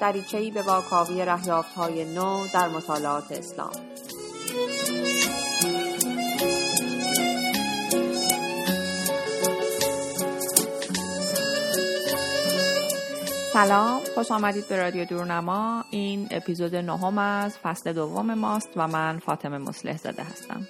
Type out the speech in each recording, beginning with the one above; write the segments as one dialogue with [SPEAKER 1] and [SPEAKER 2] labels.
[SPEAKER 1] دریچهای به واکاوی رهیافت های نو در مطالعات اسلام. سلام خوش آمدید به رادیو دورنما. این اپیزود نهم از فصل دوم ماست و من فاطمه مسلح زده هستم.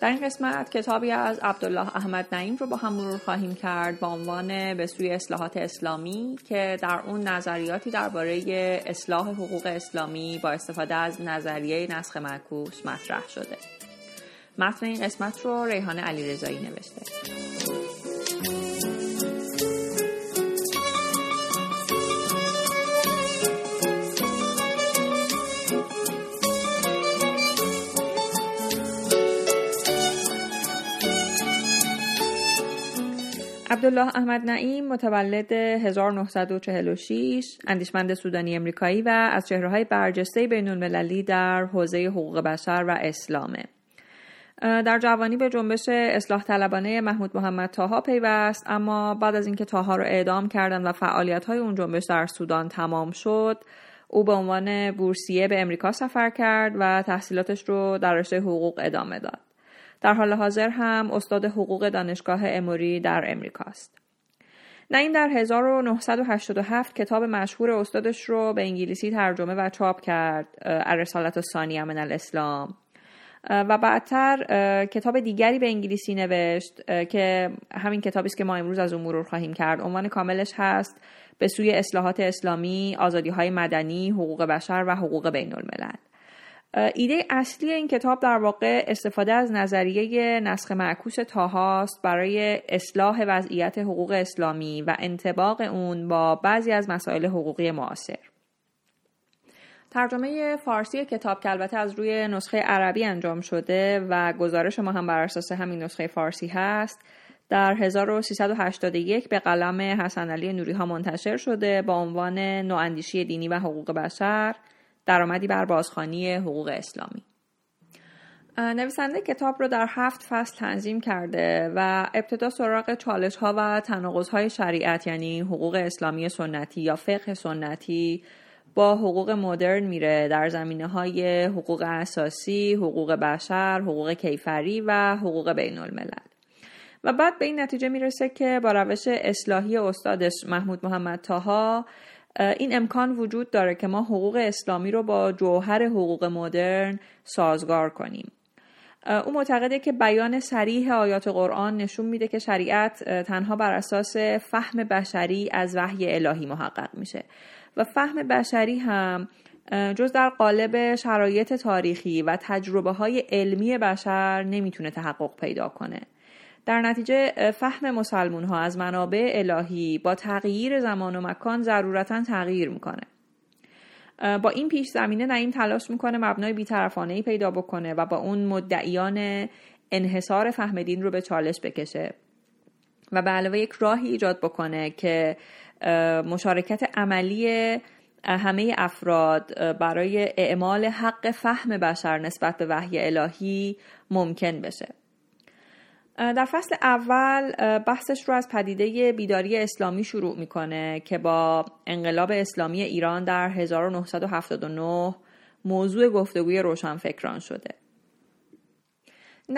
[SPEAKER 1] در این قسمت کتابی از عبدالله احمد نعیم رو با هم مرور خواهیم کرد با عنوان به سوی اصلاحات اسلامی که در اون نظریاتی درباره اصلاح حقوق اسلامی با استفاده از نظریه نسخ معکوس مطرح شده. متن این قسمت رو ریحان علیرضایی نوشته. عبدالله احمد نعیم متولد 1946 اندیشمند سودانی امریکایی و از چهرههای برجسته بین المللی در حوزه حقوق بشر و اسلامه. در جوانی به جنبش اصلاح طلبانه محمود محمد تاها پیوست اما بعد از اینکه تاها رو اعدام کردن و فعالیت های اون جنبش در سودان تمام شد او به عنوان بورسیه به امریکا سفر کرد و تحصیلاتش رو در رشته حقوق ادامه داد. در حال حاضر هم استاد حقوق دانشگاه اموری در امریکاست. نعیم در 1987 کتاب مشهور استادش رو به انگلیسی ترجمه و چاپ کرد ارسالت ثانیه من الاسلام. و بعدتر کتاب دیگری به انگلیسی نوشت که همین کتابی است که ما امروز از اون مرور خواهیم کرد. عنوان کاملش هست به سوی اصلاحات اسلامی آزادی های مدنی حقوق بشر و حقوق بین الملل ایده اصلی این کتاب در واقع استفاده از نظریه نسخ معکوس تاهاست برای اصلاح وضعیت حقوق اسلامی و انتباق اون با بعضی از مسائل حقوقی معاصر. ترجمه فارسی کتاب که البته از روی نسخه عربی انجام شده و گزارش ما هم بر اساس همین نسخه فارسی هست در 1381 به قلم حسن علی نوری ها منتشر شده با عنوان نواندیشی دینی و حقوق بشر درآمدی بر بازخانی حقوق اسلامی نویسنده کتاب رو در هفت فصل تنظیم کرده و ابتدا سراغ چالش ها و تناقض های شریعت یعنی حقوق اسلامی سنتی یا فقه سنتی با حقوق مدرن میره در زمینه های حقوق اساسی، حقوق بشر، حقوق کیفری و حقوق بین الملل. و بعد به این نتیجه می‌رسه که با روش اصلاحی استادش محمود محمد تاها این امکان وجود داره که ما حقوق اسلامی رو با جوهر حقوق مدرن سازگار کنیم. او معتقده که بیان سریح آیات قرآن نشون میده که شریعت تنها بر اساس فهم بشری از وحی الهی محقق میشه. و فهم بشری هم جز در قالب شرایط تاریخی و تجربه های علمی بشر نمی‌تونه تحقق پیدا کنه. در نتیجه فهم مسلمون ها از منابع الهی با تغییر زمان و مکان ضرورتا تغییر می‌کنه. با این پیش زمینه نعیم تلاش می‌کنه مبنای بیطرفانه ای پیدا بکنه و با اون مدعیان انحصار فهم دین رو به چالش بکشه. و به علاوه یک راهی ایجاد بکنه که مشارکت عملی همه افراد برای اعمال حق فهم بشر نسبت به وحی الهی ممکن بشه. در فصل اول بحثش رو از پدیده بیداری اسلامی شروع می‌کنه که با انقلاب اسلامی ایران در 1979 موضوع گفتگوی روشنفکران شده.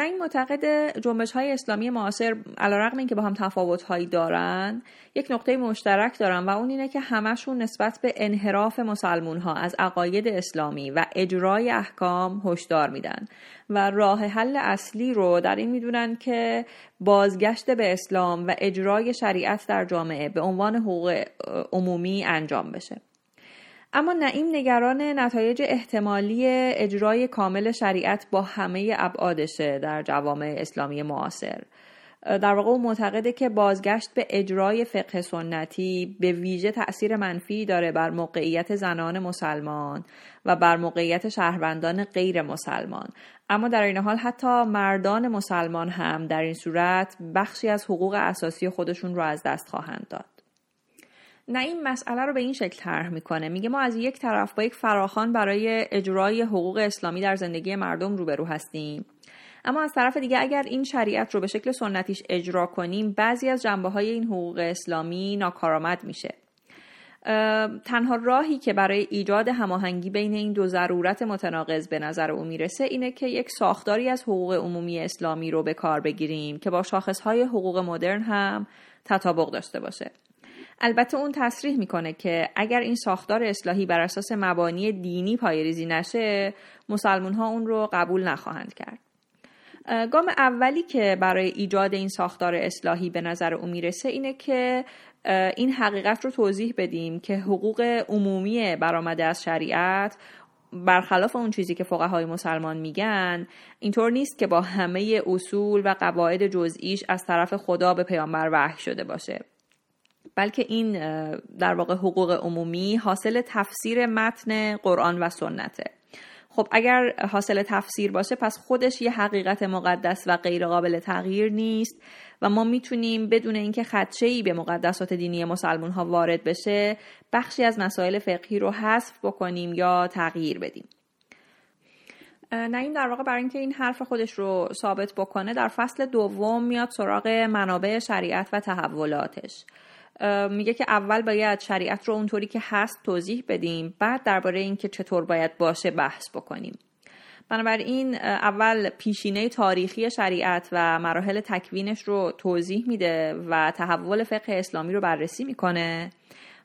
[SPEAKER 1] این معتقد جنبش های اسلامی معاصر علیرغم اینکه با هم تفاوت هایی دارن یک نقطه مشترک دارن و اون اینه که همشون نسبت به انحراف مسلمون ها از عقاید اسلامی و اجرای احکام هشدار میدن و راه حل اصلی رو در این می‌دونن که بازگشت به اسلام و اجرای شریعت در جامعه به عنوان حقوق عمومی انجام بشه. اما نعیم نگران نتایج احتمالی اجرای کامل شریعت با همه ابعادشه در جوامع اسلامی معاصر. در واقع او معتقده که بازگشت به اجرای فقه سنتی به ویژه تاثیر منفی داره بر موقعیت زنان مسلمان و بر موقعیت شهروندان غیر مسلمان. اما در این حال حتی مردان مسلمان هم در این صورت بخشی از حقوق اساسی خودشون رو از دست خواهند داد. نه این مسئله رو به این شکل طرح می‌کنه. میگه ما از یک طرف با یک فراخان برای اجرای حقوق اسلامی در زندگی مردم روبرو هستیم. اما از طرف دیگه اگر این شریعت رو به شکل سنتیش اجرا کنیم بعضی از جنبه های این حقوق اسلامی ناکارآمد میشه. تنها راهی که برای ایجاد هماهنگی بین این دو ضرورت متناقض به نظر او می‌رسه اینه که یک ساختاری از حقوق عمومی اسلامی رو به کار بگیریم که با شاخصهای حقوق مدرن هم تطابق داشته باشه. البته اون تصریح می‌کنه که اگر این ساختار اصلاحی بر اساس مبانی دینی پایریزی نشه مسلمون ها اون رو قبول نخواهند کرد. گام اولی که برای ایجاد این ساختار اصلاحی به نظر او می‌رسه اینه که این حقیقت رو توضیح بدیم که حقوق عمومی برآمده از شریعت برخلاف اون چیزی که فقهای مسلمان میگن اینطور نیست که با همه اصول و قواعد جزئیش از طرف خدا به پیامبر وحی شده باشه. بلکه این در واقع حقوق عمومی حاصل تفسیر متن قرآن و سنته. خب اگر حاصل تفسیر باشه پس خودش یه حقیقت مقدس و غیر قابل تغییر نیست و ما می‌تونیم بدون اینکه خدشه ای به مقدسات دینی مسلمان ها وارد بشه بخشی از مسائل فقهی رو حذف بکنیم یا تغییر بدیم. نعیم در واقع برای اینکه این حرف خودش رو ثابت بکنه در فصل دوم میاد سراغ منابع شریعت و تحولاتش. میگه که اول باید شریعت رو اونطوری که هست توضیح بدیم بعد درباره اینکه چطور باید باشه بحث بکنیم. بنابراین اول پیشینه تاریخی شریعت و مراحل تکوینش رو توضیح میده و تحول فقه اسلامی رو بررسی می‌کنه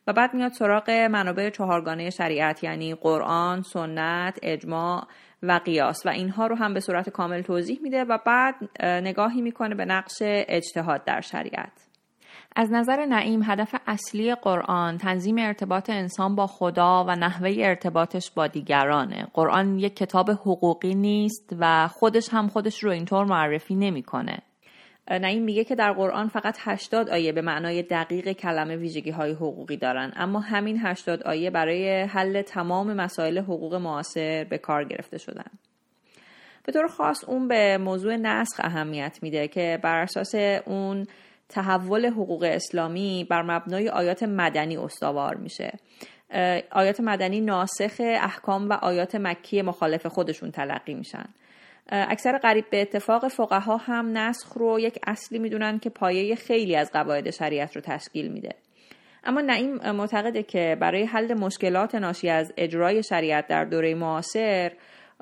[SPEAKER 1] و بعد میاد سراغ منابع چهارگانه شریعت یعنی قرآن، سنت، اجماع و قیاس و اینها رو هم به صورت کامل توضیح میده و بعد نگاهی می‌کنه به نقش اجتهاد در شریعت. از نظر نعیم هدف اصلی قرآن تنظیم ارتباط انسان با خدا و نحوه ارتباطش با دیگرانه. قرآن یک کتاب حقوقی نیست و خودش هم خودش رو اینطور معرفی نمی‌کنه. نعیم میگه که در قرآن فقط 80 آیه به معنای دقیق کلمه ویژگی های حقوقی دارن اما همین 80 آیه برای حل تمام مسائل حقوق معاصر به کار گرفته شدن. به طور خاص اون به موضوع نسخ اهمیت میده که بر اساس اون تحول حقوق اسلامی بر مبنای آیات مدنی استوار میشه. آیات مدنی ناسخ احکام و آیات مکی مخالف خودشون تلقی میشن. اکثر قریب به اتفاق فقها هم نسخ رو یک اصلی می‌دونن که پایه خیلی از قواعد شریعت رو تشکیل میده. اما نعیم معتقده که برای حل مشکلات ناشی از اجرای شریعت در دوره معاصر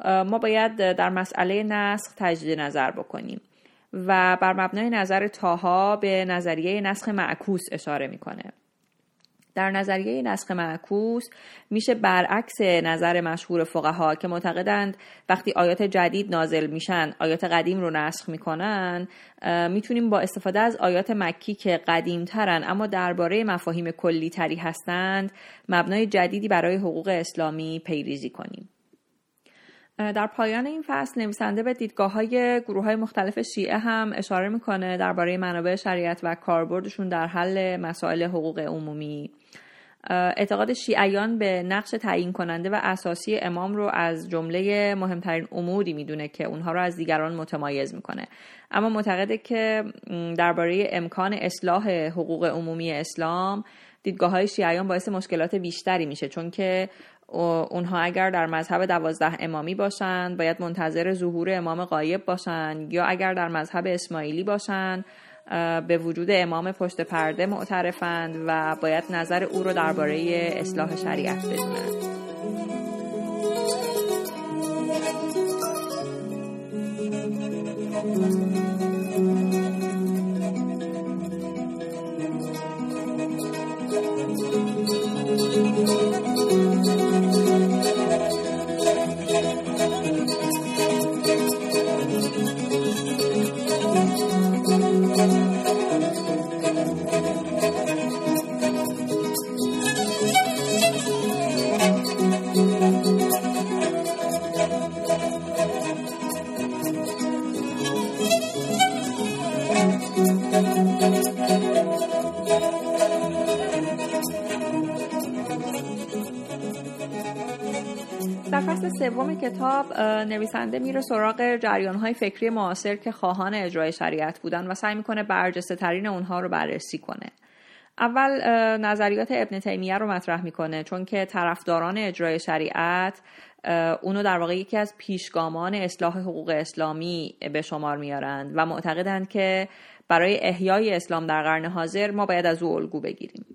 [SPEAKER 1] ما باید در مسئله نسخ تجدید نظر بکنیم. و بر مبنای نظر تاها به نظریه نسخ معکوس اشاره می‌کنه. در نظریه نسخ معکوس میشه برعکس نظر مشهور فقها که معتقدند وقتی آیات جدید نازل میشن آیات قدیم رو نسخ می‌کنن می‌تونیم با استفاده از آیات مکی که قدیم ترن اما درباره مفاهیم کلی تری هستند مبنای جدیدی برای حقوق اسلامی پیریزی کنیم. در پایان این فصل نویسنده به دیدگاه های گروه های مختلف شیعه هم اشاره می‌کنه درباره منابع شریعت و کاربردشون در حل مسائل حقوق عمومی. اعتقاد شیعیان به نقش تعیین کننده و اساسی امام رو از جمله مهمترین اموری می‌دونه که اونها رو از دیگران متمایز می‌کنه. اما معتقده که درباره امکان اصلاح حقوق عمومی اسلام دیدگاه های شیعیان باعث مشکلات بیشتری میشه چون که اونها اگر در مذهب دوازده امامی باشند باید منتظر ظهور امام غایب باشند یا اگر در مذهب اسماعیلی باشند به وجود امام پشت پرده معترفند و باید نظر او رو درباره اصلاح شریعت بدونند. سوم کتاب نویسنده میره سراغ جریان های فکری معاصر که خواهان اجرای شریعت بودن و سعی می‌کنه برجسته ترین اونها رو بررسی کنه. اول نظریات ابن تیمیه رو مطرح می‌کنه چون که طرفداران اجرای شریعت اونو در واقع یکی از پیشگامان اصلاح حقوق اسلامی به شمار میارند و معتقدند که برای احیای اسلام در قرن حاضر ما باید از او الگو بگیریم.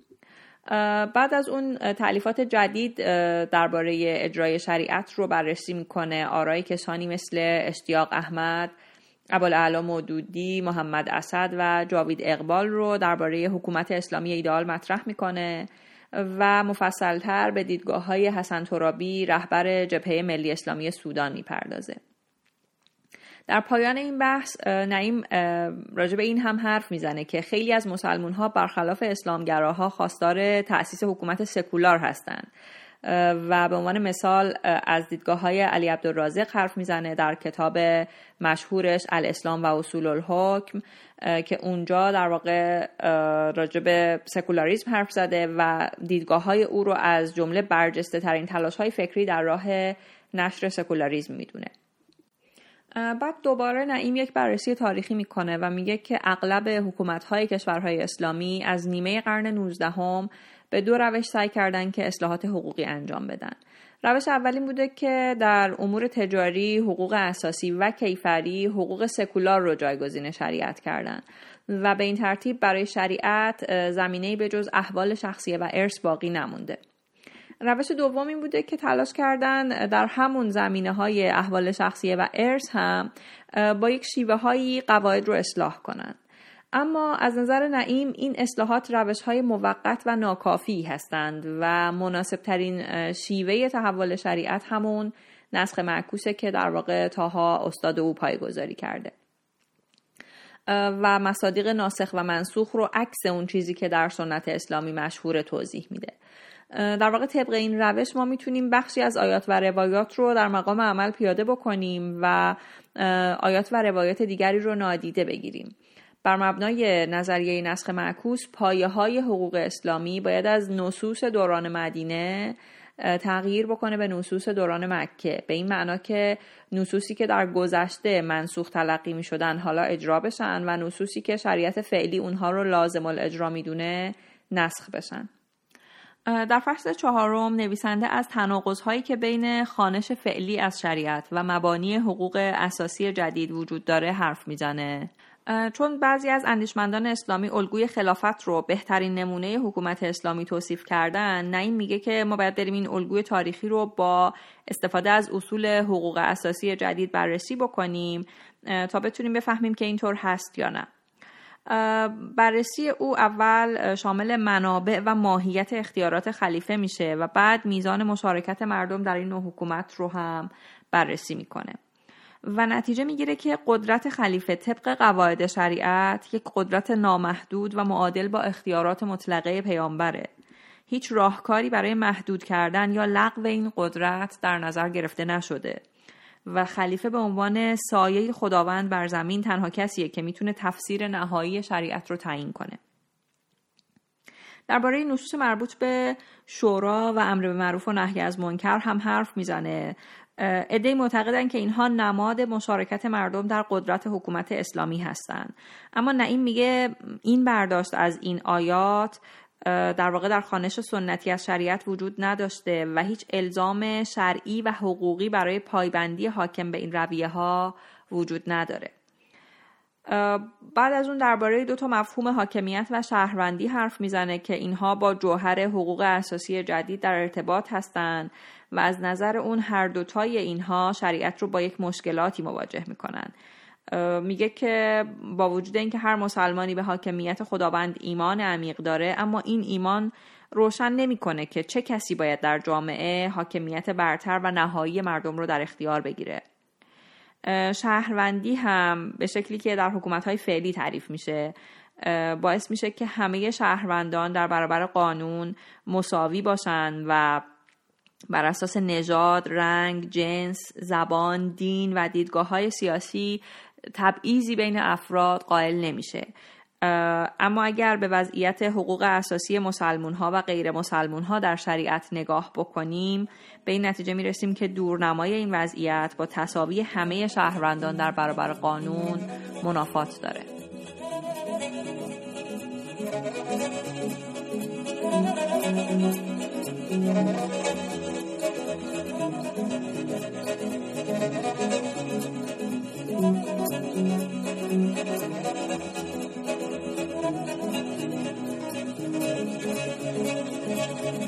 [SPEAKER 1] بعد از اون تعلیفات جدید درباره اجرای شریعت رو بررسی می‌کنه. آرای کسانی مثل اشتیاق احمد ابوالعلا مودودی محمد اسد و جاوید اقبال رو درباره حکومت اسلامی ایدال مطرح می‌کنه و مفصلتر به دیدگاه های حسن ترابی رهبر جبهه ملی اسلامی سودان می‌پردازه. در پایان این بحث نعیم راجع به این هم حرف می‌زنه که خیلی از مسلمون ها برخلاف اسلامگراها خواستار تأسیس حکومت سکولار هستند. و به عنوان مثال از دیدگاه های علی عبدالرازق حرف می‌زنه در کتاب مشهورش الاسلام و اصول الحکم که اونجا در واقع راجع به سکولاریزم حرف زده و دیدگاه های او رو از جمله برجسته ترین تلاش های فکری در راه نشر سکولاریزم می‌دونه. بعد دوباره نعیم یک بررسی تاریخی می‌کنه و میگه که اغلب حکومت های کشورهای اسلامی از نیمه قرن 19 هم به دو روش سعی کردن که اصلاحات حقوقی انجام بدن. روش اولین بوده که در امور تجاری، حقوق اساسی و کیفری حقوق سکولار رو جایگزین شریعت کردن و به این ترتیب برای شریعت زمینه به جز احوال شخصیه و ارث باقی نمونده. روش دوم این بوده که تلاش کردن در همون زمینه های احوال شخصیه و ارث هم با یک شیوه هایی قواعد رو اصلاح کنند. اما از نظر نعیم این اصلاحات روش های موقت و ناکافی هستند و مناسب ترین شیوه تحول شریعت همون نسخ معکوسه که در واقع تاها استاد او پایگذاری کرده و مصادیق ناسخ و منسوخ رو عکس اون چیزی که در سنت اسلامی مشهور توضیح میده در واقع طبق این روش ما می‌تونیم بخشی از آیات و روایات رو در مقام عمل پیاده بکنیم و آیات و روایات دیگری رو نادیده بگیریم. بر مبنای نظریه نسخ معکوس پایه های حقوق اسلامی باید از نصوص دوران مدینه تغییر بکنه به نصوص دوران مکه. به این معنا که نصوصی که در گذشته منسوخ تلقی می شدن حالا اجرا بشن و نصوصی که شریعت فعلی اونها رو لازم الاجرا می‌دونه نسخ بشن. در فصل چهارم نویسنده از هایی که بین خانش فعلی از شریعت و مبانی حقوق اساسی جدید وجود داره حرف می‌زنه. چون بعضی از اندیشمندان اسلامی الگوی خلافت رو بهترین نمونه حکومت اسلامی توصیف کردن نه این میگه که ما باید بریم این الگوی تاریخی رو با استفاده از اصول حقوق اساسی جدید بررسی بکنیم تا بتونیم بفهمیم که اینطور هست یا نه. بررسی او اول شامل منابع و ماهیت اختیارات خلیفه میشه و بعد میزان مشارکت مردم در این نوع حکومت رو هم بررسی می‌کنه. و نتیجه می‌گیره که قدرت خلیفه طبق قواعد شریعت یک قدرت نامحدود و معادل با اختیارات مطلقه پیامبره. هیچ راهکاری برای محدود کردن یا لغو این قدرت در نظر گرفته نشده. و خلیفه به عنوان سایه خداوند بر زمین تنها کسیه که می‌تونه تفسیر نهایی شریعت رو تعیین کنه. درباره نصوص مربوط به شورا و امر به معروف و نهی از منکر هم حرف می‌زنه. عدهای معتقدن که اینها نماد مشارکت مردم در قدرت حکومت اسلامی هستند اما نعیم میگه این برداشت از این آیات در واقع در خانش سنتی از شریعت وجود نداشته و هیچ الزام شرعی و حقوقی برای پایبندی حاکم به این رویه ها وجود نداره. بعد از اون درباره دو تا مفهوم حاکمیت و شهروندی حرف می‌زنه که اینها با جوهر حقوق اساسی جدید در ارتباط هستند و از نظر اون هر دوتای اینها شریعت رو با یک مشکلاتی مواجه می‌کنن. میگه که با وجود اینکه هر مسلمانی به حاکمیت خداوند ایمان عمیق داره اما این ایمان روشن نمی‌کنه که چه کسی باید در جامعه حاکمیت برتر و نهایی مردم رو در اختیار بگیره. شهروندی هم به شکلی که در حکومت های فعلی تعریف میشه باعث میشه که همه شهروندان در برابر قانون مساوی باشن و بر اساس نژاد، رنگ، جنس، زبان، دین و دیدگاه های سیاسی تبعیضی بین افراد قائل نمیشه. اما اگر به وضعیت حقوق اساسی مسلمون ها و غیر مسلمون ها در شریعت نگاه بکنیم به این نتیجه می رسیم که دورنمای این وضعیت با تصاوی همه شهروندان در برابر قانون منافات داره.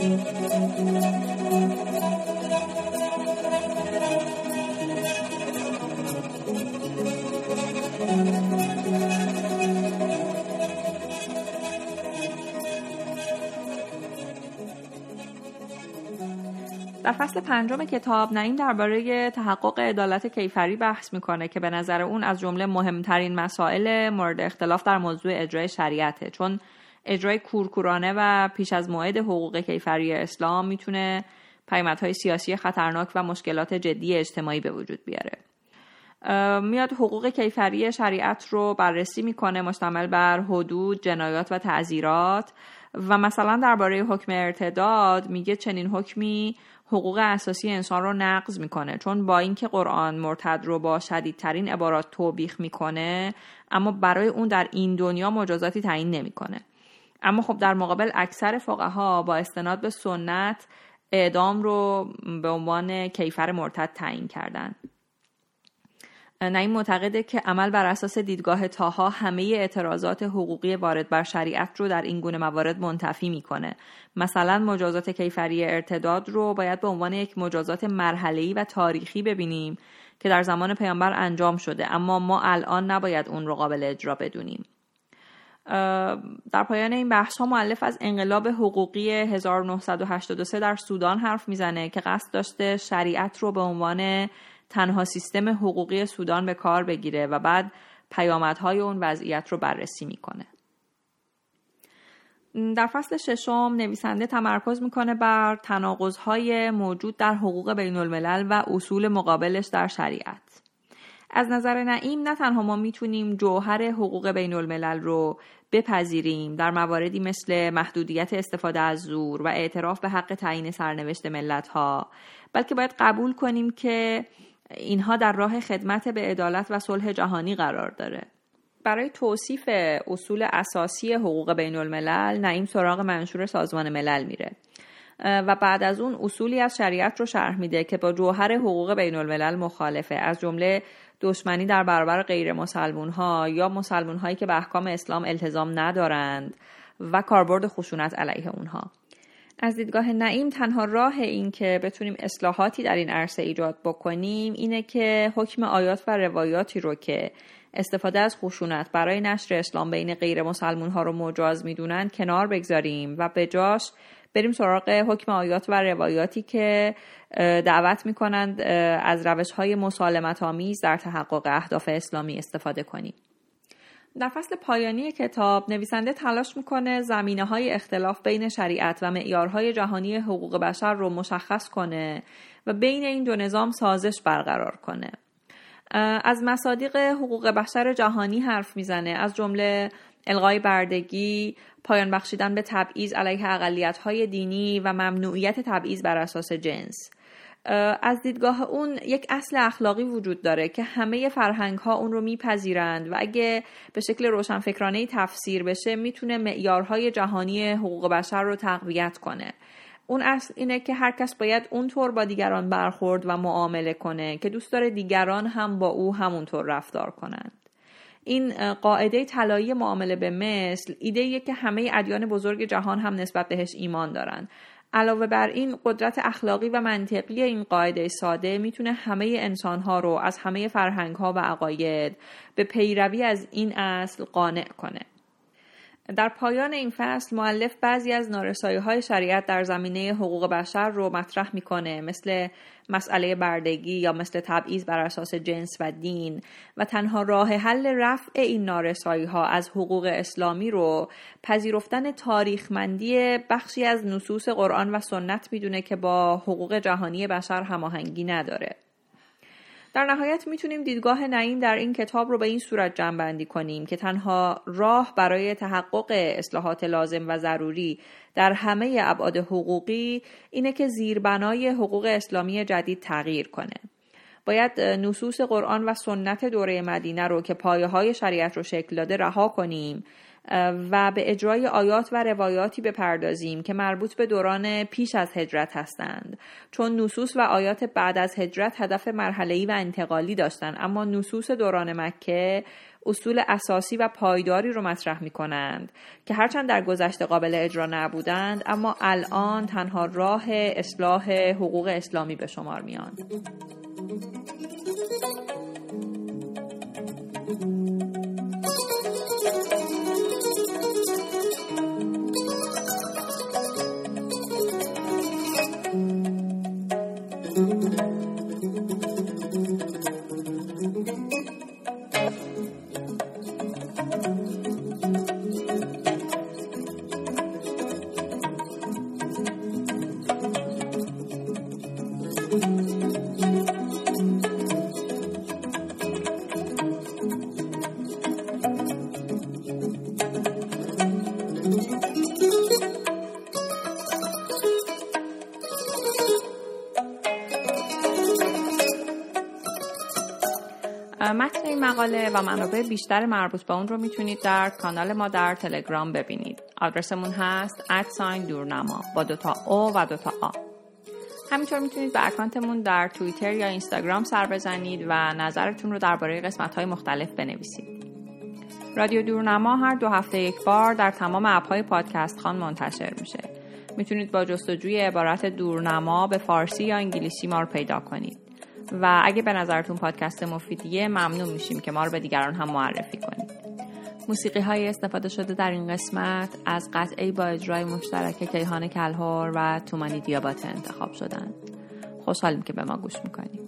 [SPEAKER 1] در فصل پنجم کتاب نعیم درباره تحقق عدالت کیفری بحث می‌کنه که به نظر اون از جمله مهمترین مسائل مورد اختلاف در موضوع اجرای شریعته. چون اجرای کورکورانه و پیش از موعد حقوق کیفری اسلام می‌تونه پیامدهای سیاسی خطرناک و مشکلات جدی اجتماعی به وجود بیاره. میاد حقوق کیفری شریعت رو بررسی می‌کنه مشتمل بر حدود، جنایات و تعذیرات و مثلا درباره حکم ارتداد میگه چنین حکمی حقوق اساسی انسان رو نقض می‌کنه. چون با اینکه قرآن مرتد رو با شدیدترین عبارات توبیخ می‌کنه اما برای اون در این دنیا مجازاتی تعیین نمی‌کنه. اما خب در مقابل اکثر فقها با استناد به سنت اعدام رو به عنوان کیفر مرتد تعیین کردن. نعیم معتقده که عمل بر اساس دیدگاه تاها همه اعتراضات حقوقی وارد بر شریعت رو در این گونه موارد منتفی می‌کنه. مثلا مجازات کیفری ارتداد رو باید به عنوان یک مجازات مرحله‌ای و تاریخی ببینیم که در زمان پیامبر انجام شده اما ما الان نباید اون رو قابل اجرا بدونیم. در پایان این بحث ها معلف از انقلاب حقوقی 1983 در سودان حرف می‌زنه که قصد داشته شریعت رو به عنوان تنها سیستم حقوقی سودان به کار بگیره و بعد پیامدهای اون وضعیت رو بررسی می‌کنه. در فصل ششم نویسنده تمرکز می‌کنه بر تناقضهای موجود در حقوق بین الملل و اصول مقابلش در شریعت. از نظر نعیم نه تنها ما می‌تونیم جوهر حقوق بین الملل رو بپذیریم در مواردی مثل محدودیت استفاده از زور و اعتراف به حق تعیین سرنوشت ملت ها بلکه باید قبول کنیم که اینها در راه خدمت به عدالت و صلح جهانی قرار داره. برای توصیف اصول اساسی حقوق بین الملل نعیم سراغ منشور سازمان ملل میره. و بعد از اون اصولی از شریعت رو شرح میده که با جوهر حقوق بین الملل مخالفه. از جمله دشمنی در برابر غیر مسلمون ها یا مسلمون هایی که به احکام اسلام التزام ندارند و کاربرد خشونت علیه اونها. از دیدگاه نعیم تنها راه این که بتونیم اصلاحاتی در این عرصه ایجاد بکنیم اینه که حکم آیات و روایاتی رو که استفاده از خشونت برای نشر اسلام بین غیر مسلمون ها رو مجاز می‌دونن کنار بگذاریم و به جاش بریم سراغ حکم آیات و روایاتی که دعوت می‌کنند از روش های مسالمت آمیز در تحقق اهداف اسلامی استفاده کنیم. در فصل پایانی کتاب نویسنده تلاش می‌کنه زمینه های اختلاف بین شریعت و معیارهای جهانی حقوق بشر رو مشخص کنه و بین این دو نظام سازش برقرار کنه. از مصادیق حقوق بشر جهانی حرف می‌زنه از جمله الغای بردگی، پایان بخشیدن به تبعیض علیه اقلیت های دینی و ممنوعیت تبعیض بر اساس جنس. از دیدگاه اون یک اصل اخلاقی وجود داره که همه فرهنگ ها اون رو میپذیرند و اگه به شکل روشنفکرانه تفسیر بشه می‌تونه معیارهای جهانی حقوق بشر رو تقویت کنه اون اصل اینه که هر کس باید اونطور با دیگران برخورد و معامله کنه که دوست داره دیگران هم با او همونطور رفتار کنند این قاعده طلایی معامله به مثل ایده که همه ادیان بزرگ جهان هم نسبت بهش ایمان دارند علاوه بر این قدرت اخلاقی و منطقی این قاعده ساده می‌تونه همه انسانها رو از همه فرهنگها و عقاید به پیروی از این اصل قانع کنه. در پایان این فصل معلف بعضی از نارسایی های شریعت در زمینه حقوق بشر رو مطرح می‌کنه مثل مسئله بردگی یا مثل تبعیض بر اساس جنس و دین و تنها راه حل رفع این نارسایی ها از حقوق اسلامی رو پذیرفتن تاریخمندی بخشی از نصوص قرآن و سنت می‌دونه که با حقوق جهانی بشر هماهنگی نداره. در نهایت می‌تونیم دیدگاه نعیم در این کتاب رو به این صورت جمع کنیم که تنها راه برای تحقق اصلاحات لازم و ضروری در همه ابعاد حقوقی اینه که زیربنای حقوق اسلامی جدید تغییر کنه. باید نصوص قرآن و سنت دوره مدینه رو که پایه های شریعت رو شکل داده رها کنیم و به اجرای آیات و روایاتی بپردازیم که مربوط به دوران پیش از هجرت هستند چون نصوص و آیات بعد از هجرت هدف مرحله‌ای و انتقالی داشتند اما نصوص دوران مکه اصول اساسی و پایداری رو مطرح می کنند که هرچند در گذشته قابل اجرا نبودند اما الان تنها راه اصلاح حقوق اسلامی به شمار میان. و منابع بیشتر مربوط به اون رو می‌تونید در کانال ما در تلگرام ببینید. آدرسمون هست ادساین دورنما با دوتا او و دوتا آ. همینطور می‌تونید به اکانتمون در توییتر یا اینستاگرام سر بزنید و نظرتون رو درباره قسمت های مختلف بنویسید. رادیو دورنما هر دو هفته یک بار در تمام اپهای پادکست خان منتشر میشه. می‌تونید با جستجوی عبارت دورنما به فارسی یا انگلیسی ما رو پیدا کنید. و اگه به نظرتون پادکست مفیدیه ممنون میشیم که ما رو به دیگران هم معرفی کنید. موسیقی های استفاده شده در این قسمت از قطعی با اجرای مشترک کیهان کلهور و تومانی دیابات انتخاب شدند. خوشحالیم که به ما گوش می‌کنید.